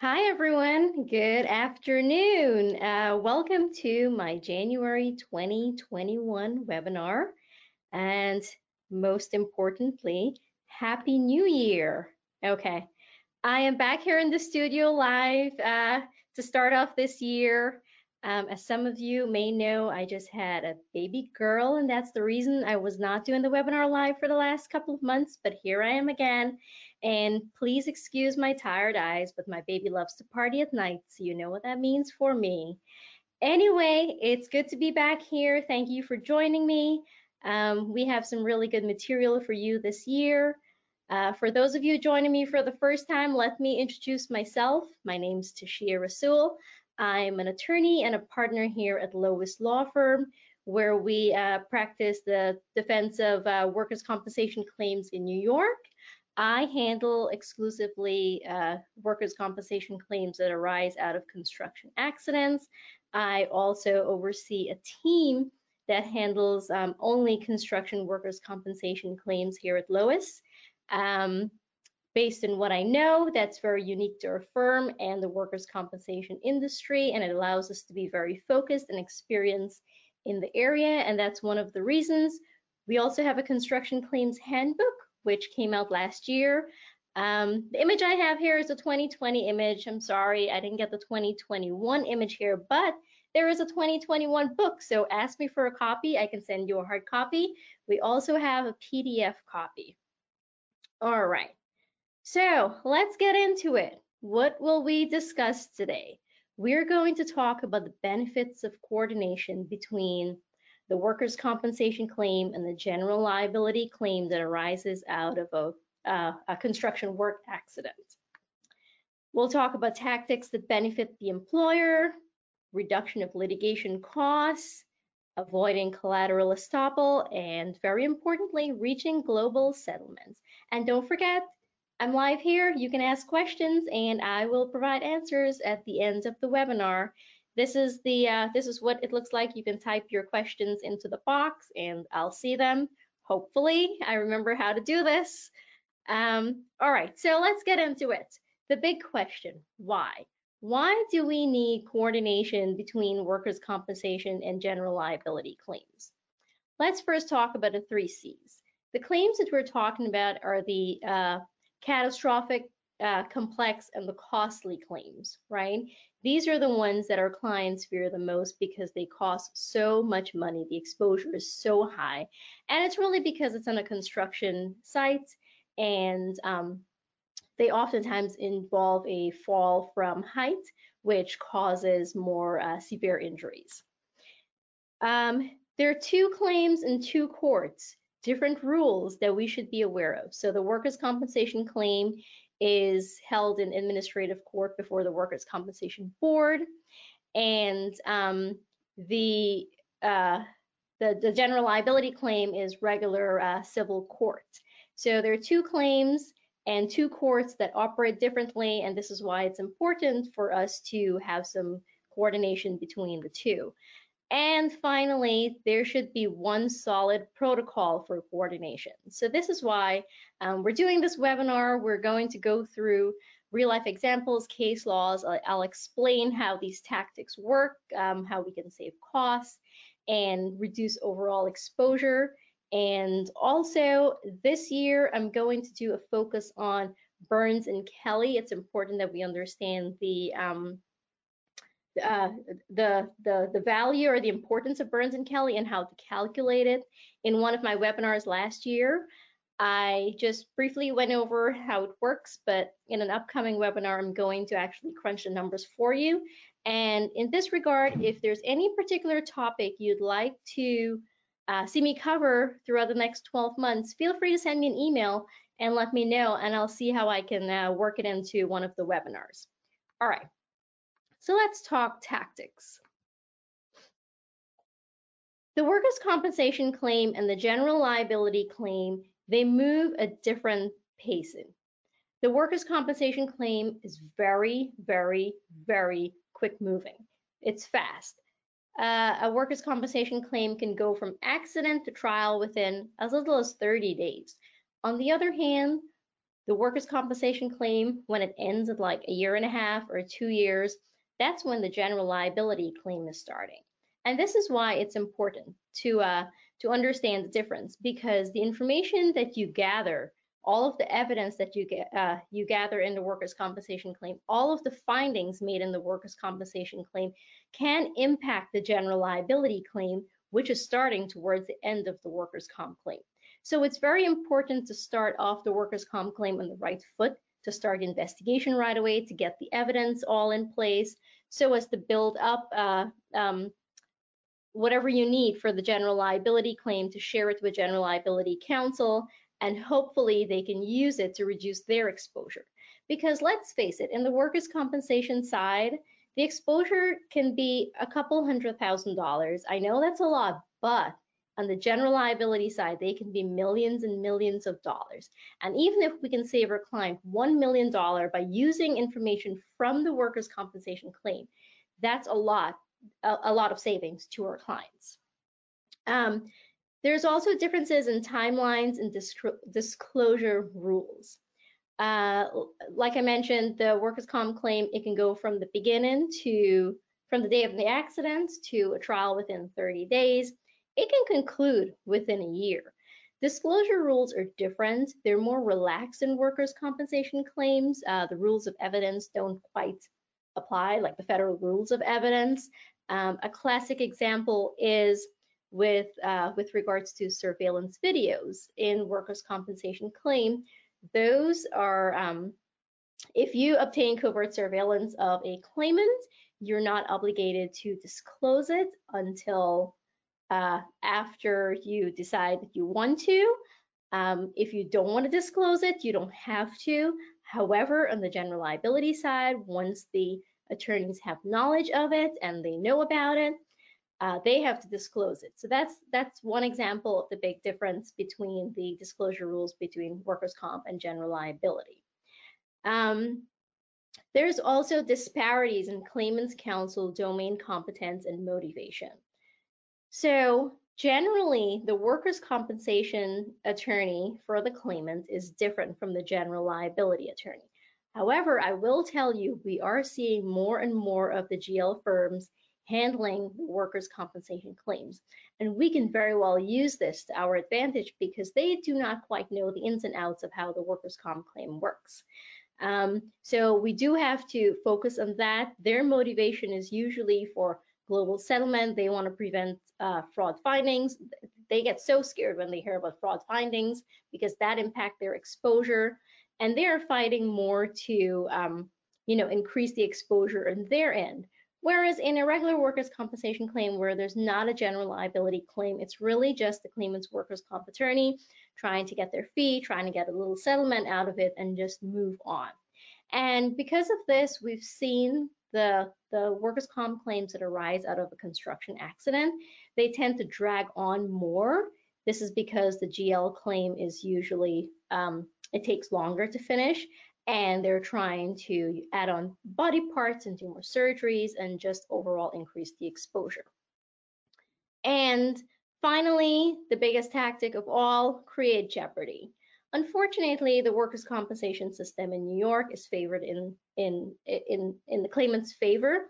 Hi, everyone. Good afternoon. Uh, welcome to my January 2021 webinar. And most importantly, Happy New Year. Okay, I am back here in the studio live uh, to start off this year. Um, as some of you may know, I just had a baby girl, and that's the reason I was not doing the webinar live for the last couple of months, but here I am again. And please excuse my tired eyes, but my baby loves to party at night, so you know what that means for me. Anyway, it's good to be back here. Thank you for joining me. Um, we have some really good material for you this year. Uh, for those of you joining me for the first time, let me introduce myself. My name is Tashia Rasul. I'm an attorney and a partner here at Lois Law Firm, where we uh, practice the defense of uh, workers' compensation claims in New York. I handle exclusively uh, workers' compensation claims that arise out of construction accidents. I also oversee a team that handles um, only construction workers' compensation claims here at Lois. Um, based on what I know, that's very unique to our firm and the workers' compensation industry, and it allows us to be very focused and experienced in the area, and that's one of the reasons. We also have a construction claims handbook, which came out last year. Um, the image I have here is a 2020 image. I'm sorry, I didn't get the 2021 image here, but there is a 2021 book. So ask me for a copy. I can send you a hard copy. We also have a PDF copy. All right. So let's get into it. What will we discuss today? We're going to talk about the benefits of coordination between the workers' compensation claim and the general liability claim that arises out of a, uh, a construction work accident. We'll talk about tactics that benefit the employer, reduction of litigation costs, avoiding collateral estoppel, and very importantly, reaching global settlements. And don't forget, I'm live here. You can ask questions and I will provide answers at the end of the webinar. This is the uh, this is what it looks like. You can type your questions into the box and I'll see them. Hopefully, I remember how to do this. Um, all right, so let's get into it. The big question, why? Why do we need coordination between workers' compensation and general liability claims? Let's first talk about the three C's. The claims that we're talking about are the uh, catastrophic, uh, complex, and the costly claims, right? These are the ones that our clients fear the most because they cost so much money. The exposure is so high. And it's really because it's on a construction site and um, they oftentimes involve a fall from height, which causes more uh, severe injuries. Um, there are two claims in two courts, different rules that we should be aware of. So the workers' compensation claim is held in administrative court before the Workers' Compensation Board, and um, the, uh, the, the general liability claim is regular uh, civil court. So there are two claims and two courts that operate differently, and this is why it's important for us to have some coordination between the two. And finally, there should be one solid protocol for coordination. So this is why um, we're doing this webinar. We're going to go through real life examples, case laws. I'll, I'll explain how these tactics work, um, how we can save costs and reduce overall exposure. And also this year, I'm going to do a focus on Burns and Kelly. It's important that we understand the um, uh, the, the, the value or the importance of Burns and Kelly and how to calculate it. In one of my webinars last year, I just briefly went over how it works, but in an upcoming webinar, I'm going to actually crunch the numbers for you. And in this regard, if there's any particular topic you'd like to uh, see me cover throughout the next 12 months, feel free to send me an email and let me know, and I'll see how I can uh, work it into one of the webinars. All right. So let's talk tactics. The workers' compensation claim and the general liability claim, they move at different pacing. The workers' compensation claim is very, very, very quick moving. It's fast. Uh, a workers' compensation claim can go from accident to trial within as little as 30 days. On the other hand, The workers' compensation claim, when it ends at like a year and a half or two years, that's when the general liability claim is starting. And this is why it's important to uh, to understand the difference because the information that you gather, all of the evidence that you get uh, you gather in the workers' compensation claim, all of the findings made in the workers' compensation claim can impact the general liability claim, which is starting towards the end of the workers' comp claim. So it's very important to start off the workers' comp claim on the right foot, to start investigation right away, to get the evidence all in place, so as to build up uh, um, whatever you need for the general liability claim to share it with general liability counsel, and hopefully they can use it to reduce their exposure. Because let's face it, in the workers' compensation side, the exposure can be a couple hundred thousand dollars. I know that's a lot, but on the general liability side, they can be millions and millions of dollars. And even if we can save our client $1 million by using information from the workers' compensation claim, that's a lot, a, a lot of savings to our clients. Um, there's also differences in timelines and disclosure rules. Uh, like I mentioned, the workers' comp claim, it can go from the beginning to, from the day of the accident to a trial within 30 days it can conclude within a year. Disclosure rules are different. They're more relaxed in workers' compensation claims. Uh, the rules of evidence don't quite apply, like the federal rules of evidence. Um, a classic example is with uh, with regards to surveillance videos in workers' compensation claim. Those are um, if you obtain covert surveillance of a claimant, you're not obligated to disclose it until uh, after you decide that you want to. Um, if you don't want to disclose it, you don't have to. However, on the general liability side, once the attorneys have knowledge of it and they know about it, uh, they have to disclose it. So that's that's one example of the big difference between the disclosure rules between workers' comp and general liability. Um, there's also disparities in claimants' counsel domain competence and motivation. So generally, the workers' compensation attorney for the claimant is different from the general liability attorney. However, I will tell you, we are seeing more and more of the GL firms handling workers' compensation claims. And we can very well use this to our advantage because they do not quite know the ins and outs of how the workers' comp claim works. Um, so we do have to focus on that. Their motivation is usually for global settlement. They want to prevent uh, fraud findings. They get so scared when they hear about fraud findings because that impact their exposure, and they are fighting more to, um, you know, increase the exposure on their end. Whereas in a regular workers' compensation claim where there's not a general liability claim, it's really just the claimant's workers' comp attorney trying to get their fee, trying to get a little settlement out of it, and just move on. And because of this, we've seen the, the workers' comp claims that arise out of a construction accident, they tend to drag on more. This is because the GL claim is usually, um, it takes longer to finish and they're trying to add on body parts and do more surgeries and just overall increase the exposure. And finally, the biggest tactic of all, create jeopardy. Unfortunately, the workers' compensation system in New York is favored in, in, in, in the claimant's favor.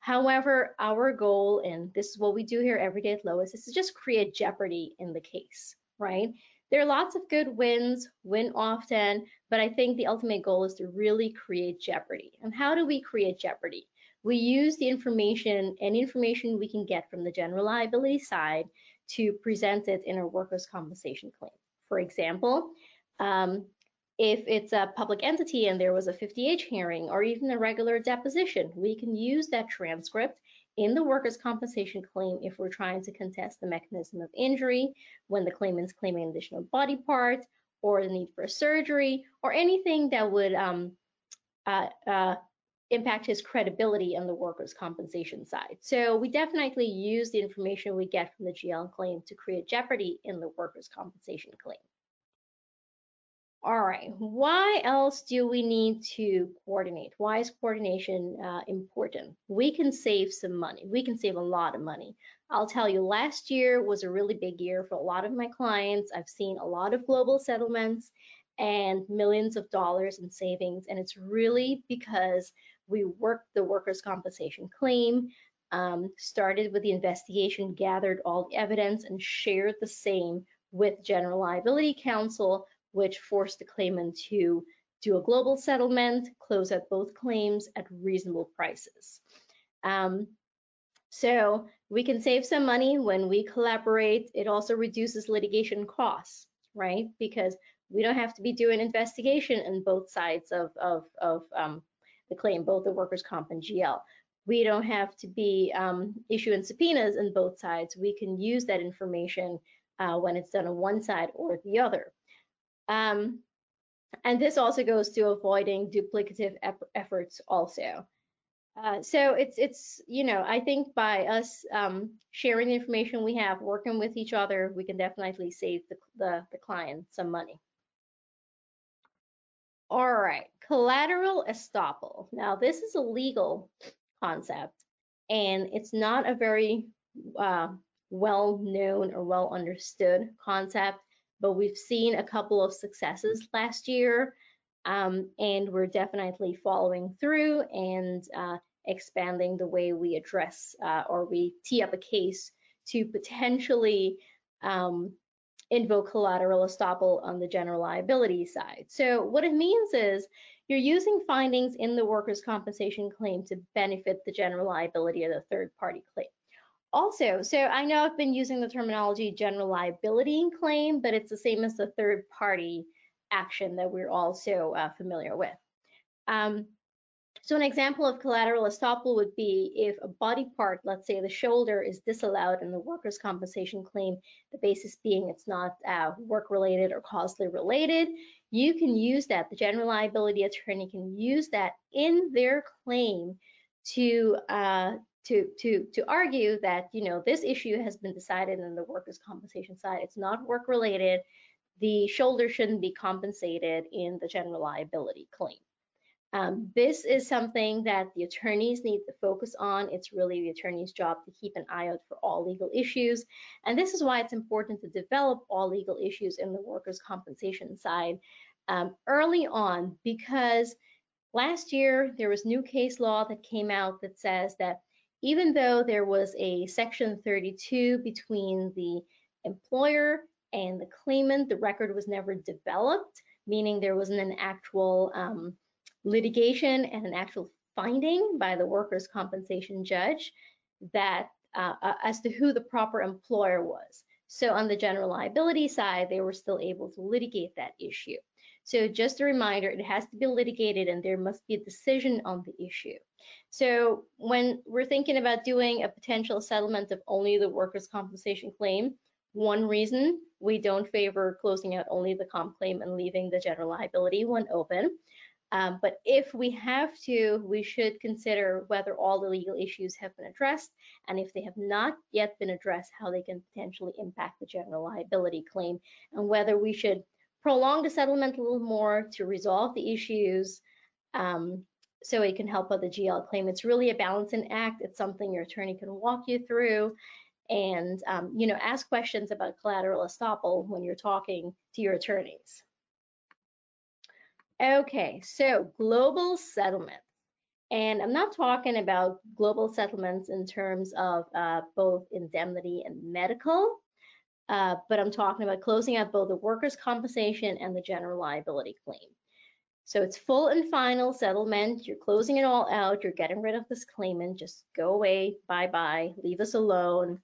However, our goal, and this is what we do here every day at Lois, is to just create jeopardy in the case, right? There are lots of good wins, win often, but I think the ultimate goal is to really create jeopardy. And how do we create jeopardy? We use the information, any information we can get from the general liability side to present it in a workers' compensation claim. For example, um, if it's a public entity and there was a 50H hearing or even a regular deposition, we can use that transcript in the workers' compensation claim if we're trying to contest the mechanism of injury, when the claimant's claiming additional body part, or the need for surgery, or anything that would um, uh, uh, impact his credibility on the workers' compensation side. So we definitely use the information we get from the GL claim to create jeopardy in the workers' compensation claim. All right, why else do we need to coordinate? Why is coordination uh, important? We can save some money. We can save a lot of money. I'll tell you, last year was a really big year for a lot of my clients. I've seen a lot of global settlements, and millions of dollars in savings. And it's really because we worked the workers' compensation claim, um, started with the investigation, gathered all the evidence, and shared the same with General Liability Counsel, which forced the claimant to do a global settlement, close out both claims at reasonable prices. Um, so we can save some money when we collaborate. It also reduces litigation costs, right? Because we don't have to be doing investigation on both sides of, of, of um, the claim, both the workers' comp and GL. We don't have to be um, issuing subpoenas on both sides. We can use that information uh, when it's done on one side or the other. Um, and this also goes to avoiding duplicative efforts also. Uh, so it's it's you know I think by us um, sharing the information we have, working with each other, we can definitely save the, the, the client some money. All right, collateral estoppel. Now this is a legal concept, and it's not a very uh, well known or well understood concept, but we've seen a couple of successes last year. Um, and we're definitely following through and uh, expanding the way we address uh, or we tee up a case to potentially um, invoke collateral estoppel on the general liability side. So what it means is you're using findings in the workers' compensation claim to benefit the general liability of the third party claim. Also, so I know I've been using the terminology general liability claim, but it's the same as the third party action that we're also uh, familiar with. Um, so an example of collateral estoppel would be if a body part, let's say the shoulder, is disallowed in the workers' compensation claim, the basis being it's not uh, work-related or causally related, you can use that, the general liability attorney can use that in their claim to uh, to to to argue that you know this issue has been decided in the workers' compensation side. It's not work-related. The shoulder shouldn't be compensated in the general liability claim. Um, this is something that the attorneys need to focus on. It's really the attorney's job to keep an eye out for all legal issues. And this is why it's important to develop all legal issues in the workers' compensation side um, early on, because last year there was new case law that came out that says that even though there was a section 32 between the employer and the claimant, the record was never developed, meaning there wasn't an actual um, litigation and an actual finding by the workers' compensation judge that uh, uh, as to who the proper employer was. So on the general liability side, they were still able to litigate that issue. So just a reminder, it has to be litigated and there must be a decision on the issue. So when we're thinking about doing a potential settlement of only the workers' compensation claim, one reason we don't favor closing out only the comp claim and leaving the general liability one open um, but if we have to, we should consider whether all the legal issues have been addressed, and if they have not yet been addressed, how they can potentially impact the general liability claim, and whether we should prolong the settlement a little more to resolve the issues um, so it can help out the GL claim. It's really a balancing act. It's something your attorney can walk you through and um, you know ask questions about collateral estoppel when you're talking to your attorneys. Okay, so global settlement. And I'm not talking about global settlements in terms of uh, both indemnity and medical, uh, but I'm talking about closing out both the workers' compensation and the general liability claim. So it's full and final settlement. You're closing it all out. You're getting rid of this claimant. Just go away. Bye bye. Leave us alone.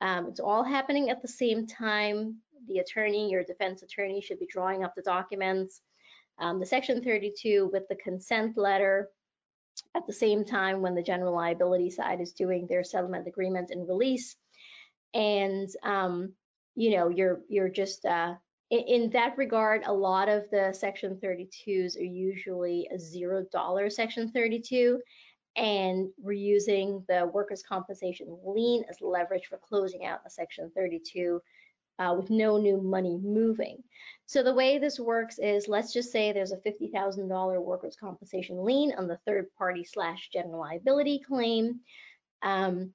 Um, it's all happening at the same time. The attorney, your defense attorney, should be drawing up the documents um, the Section 32 with the consent letter at the same time when the general liability side is doing their settlement agreement and release. And um, you know, you're you're just uh, in, that regard, a lot of the Section 32s are usually a zero dollar Section 32, and we're using the workers' compensation lien as leverage for closing out a Section 32 uh, with no new money moving. So the way this works is, let's just say there's a $50,000 workers' compensation lien on the third party slash general liability claim. Um,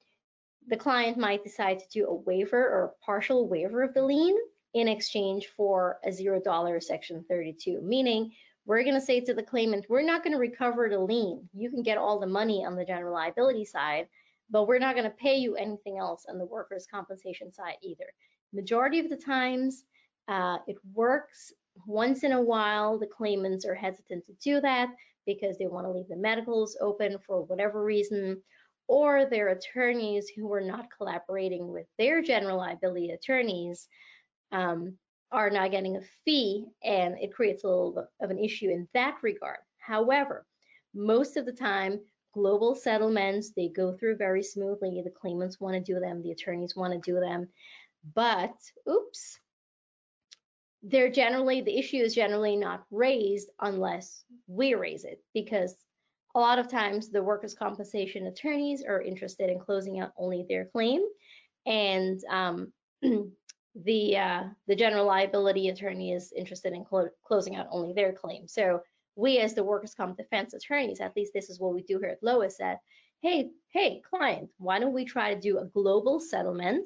the client might decide to do a waiver or a partial waiver of the lien. in exchange for a $0 Section 32, meaning we're going to say to the claimant, we're not going to recover the lien. You can get all the money on the general liability side, but we're not going to pay you anything else on the workers' compensation side either. Majority of the times, uh, it works. Once in a while, the claimants are hesitant to do that because they want to leave the medicals open for whatever reason, or their attorneys who are not collaborating with their general liability attorneys um, are not getting a fee, and it creates a little bit of an issue in that regard. However, most of the time, global settlements, they go through very smoothly. The claimants want to do them, the attorneys want to do them, but, oops, they're generally, the issue is generally not raised unless we raise it because a lot of times the workers' compensation attorneys are interested in closing out only their claim and um, the uh, the general liability attorney is interested in clo closing out only their claim. So we as the workers' comp defense attorneys, at least this is what we do here at Lois, said, hey, hey, client, why don't we try to do a global settlement?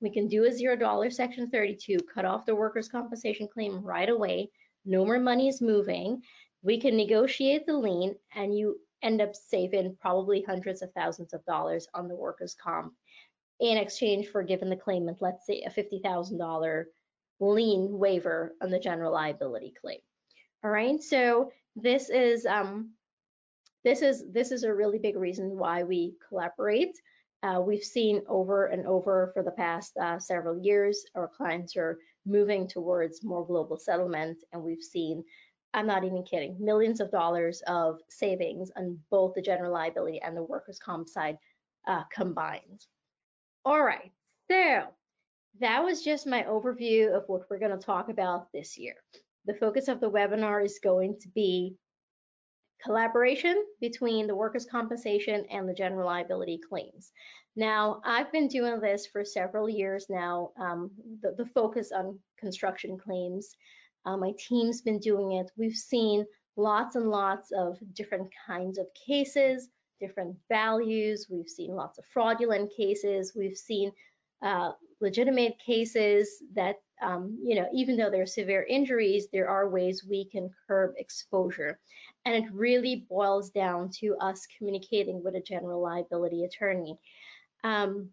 We can do a zero dollar section 32, cut off the workers' compensation claim right away. No more money is moving. We can negotiate the lien and you end up saving probably hundreds of thousands of dollars on the workers' comp in exchange for giving the claimant, let's say, a $50,000 lien waiver on the general liability claim. All right, so this is um, this is this is a really big reason why we collaborate. Uh, we've seen over and over for the past uh, several years, our clients are moving towards more global settlement, and we've seen, I'm not even kidding, millions of dollars of savings on both the general liability and the workers' comp side uh, combined. All right, so that was just my overview of what we're going to talk about this year. The focus of the webinar is going to be collaboration between the workers' compensation and the general liability claims. Now, I've been doing this for several years now, um, the, the, focus on construction claims. Uh, my team's been doing it. We've seen lots and lots of different kinds of cases, different values. We've seen lots of fraudulent cases. We've seen uh, legitimate cases that, um, you know, even though there are severe injuries, there are ways we can curb exposure. And it really boils down to us communicating with a general liability attorney. Um,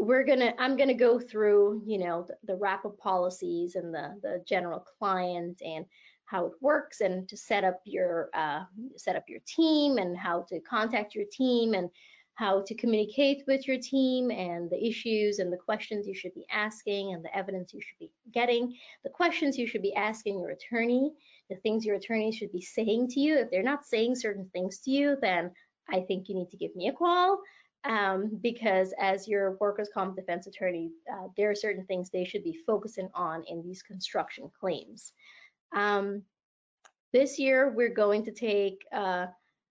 we're gonna, I'm gonna go through, you know, the, the wrap-up policies and the, the general client and how it works and to set up your uh, set up your team and how to contact your team and how to communicate with your team and the issues and the questions you should be asking and the evidence you should be getting, the questions you should be asking your attorney, the things your attorney should be saying to you. If they're not saying certain things to you, then I think you need to give me a call um, because as your workers' comp defense attorney, uh, there are certain things they should be focusing on in these construction claims. Um, this year, we're going to take uh,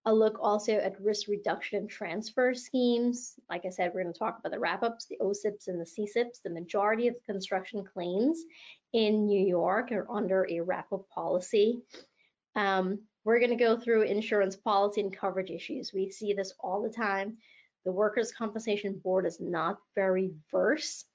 a look also at risk reduction transfer schemes. Like I said, we're going to talk about the wrap-ups, the OCIPs and the CCIPs. The majority of the construction claims in New York are under a wrap-up policy. Um, we're going to go through insurance policy and coverage issues. We see this all the time. The Workers' Compensation Board is not very versed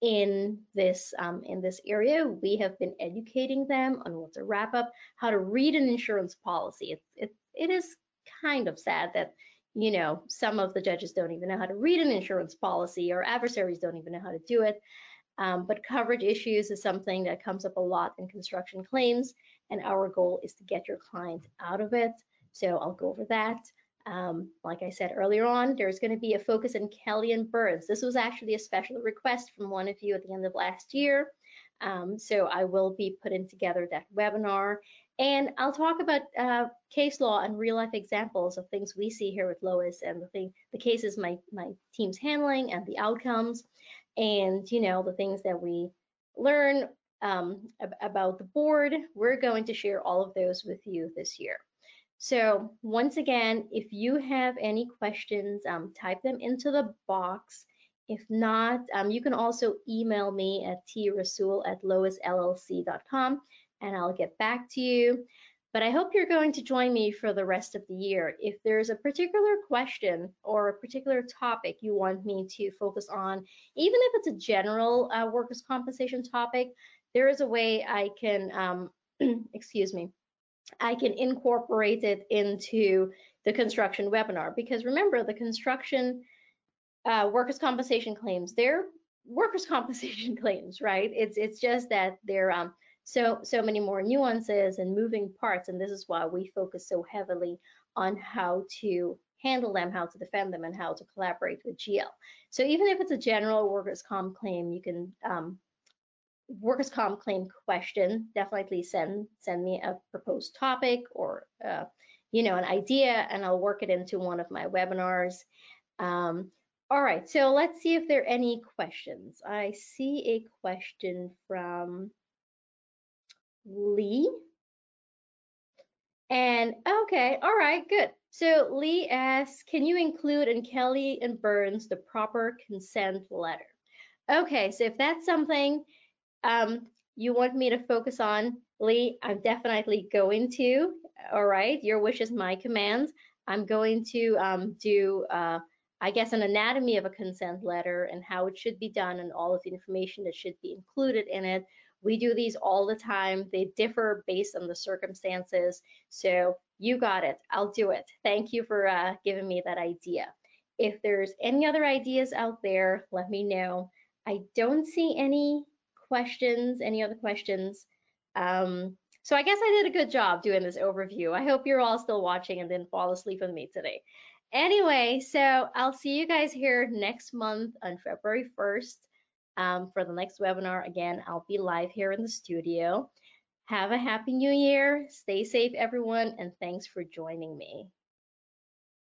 in this um, in this area. We have been educating them on what to wrap up, how to read an insurance policy. It, it, it is kind of sad that you know some of the judges don't even know how to read an insurance policy, or adversaries don't even know how to do it. Um, but coverage issues is something that comes up a lot in construction claims, and our goal is to get your client out of it. So I'll go over that. Um, like I said earlier on, there's going to be a focus in Kelly and Burns. This was actually a special request from one of you at the end of last year. Um, so I will be putting together that webinar and I'll talk about uh, case law and real life examples of things we see here with Lois and the thing, the cases my, my team's handling and the outcomes and, you know, the things that we learn um, ab about the board. We're going to share all of those with you this year. So once again, if you have any questions, um, type them into the box. If not, um, you can also email me at trasul at loisllc.com and I'll get back to you. but I hope you're going to join me for the rest of the year. If there's a particular question or a particular topic you want me to focus on, even if it's a general uh, workers' compensation topic, there is a way I can, um, excuse me, I can incorporate it into the construction webinar. Because remember, the construction uh, workers' compensation claims, they're workers' compensation claims, right? It's it's just that they're um, so so many more nuances and moving parts, and this is why we focus so heavily on how to handle them, how to defend them, and how to collaborate with GL. So even if it's a general workers' comp claim, you can um, workers' comp claim question. Definitely send send me a proposed topic or uh, you know an idea, and I'll work it into one of my webinars. Um, all right, so let's see if there are any questions. I see a question from Lee. And okay, all right, good. So Lee asks, can you include in Kelly and Burns the proper consent letter? Okay, so if that's something um, you want me to focus on, Lee, I'm definitely going to. All right, your wish is my command. I'm going to um, do, uh, I guess, an anatomy of a consent letter and how it should be done and all of the information that should be included in it we do these all the time. They differ based on the circumstances. So you got it. I'll do it. Thank you for uh, giving me that idea. If there's any other ideas out there, let me know. I don't see any questions, any other questions. Um, so I guess I did a good job doing this overview. I hope you're all still watching and didn't fall asleep with me today. Anyway, so I'll see you guys here next month on February 1st um, for the next webinar. Again, I'll be live here in the studio. Have a happy new year. Stay safe, everyone, and thanks for joining me.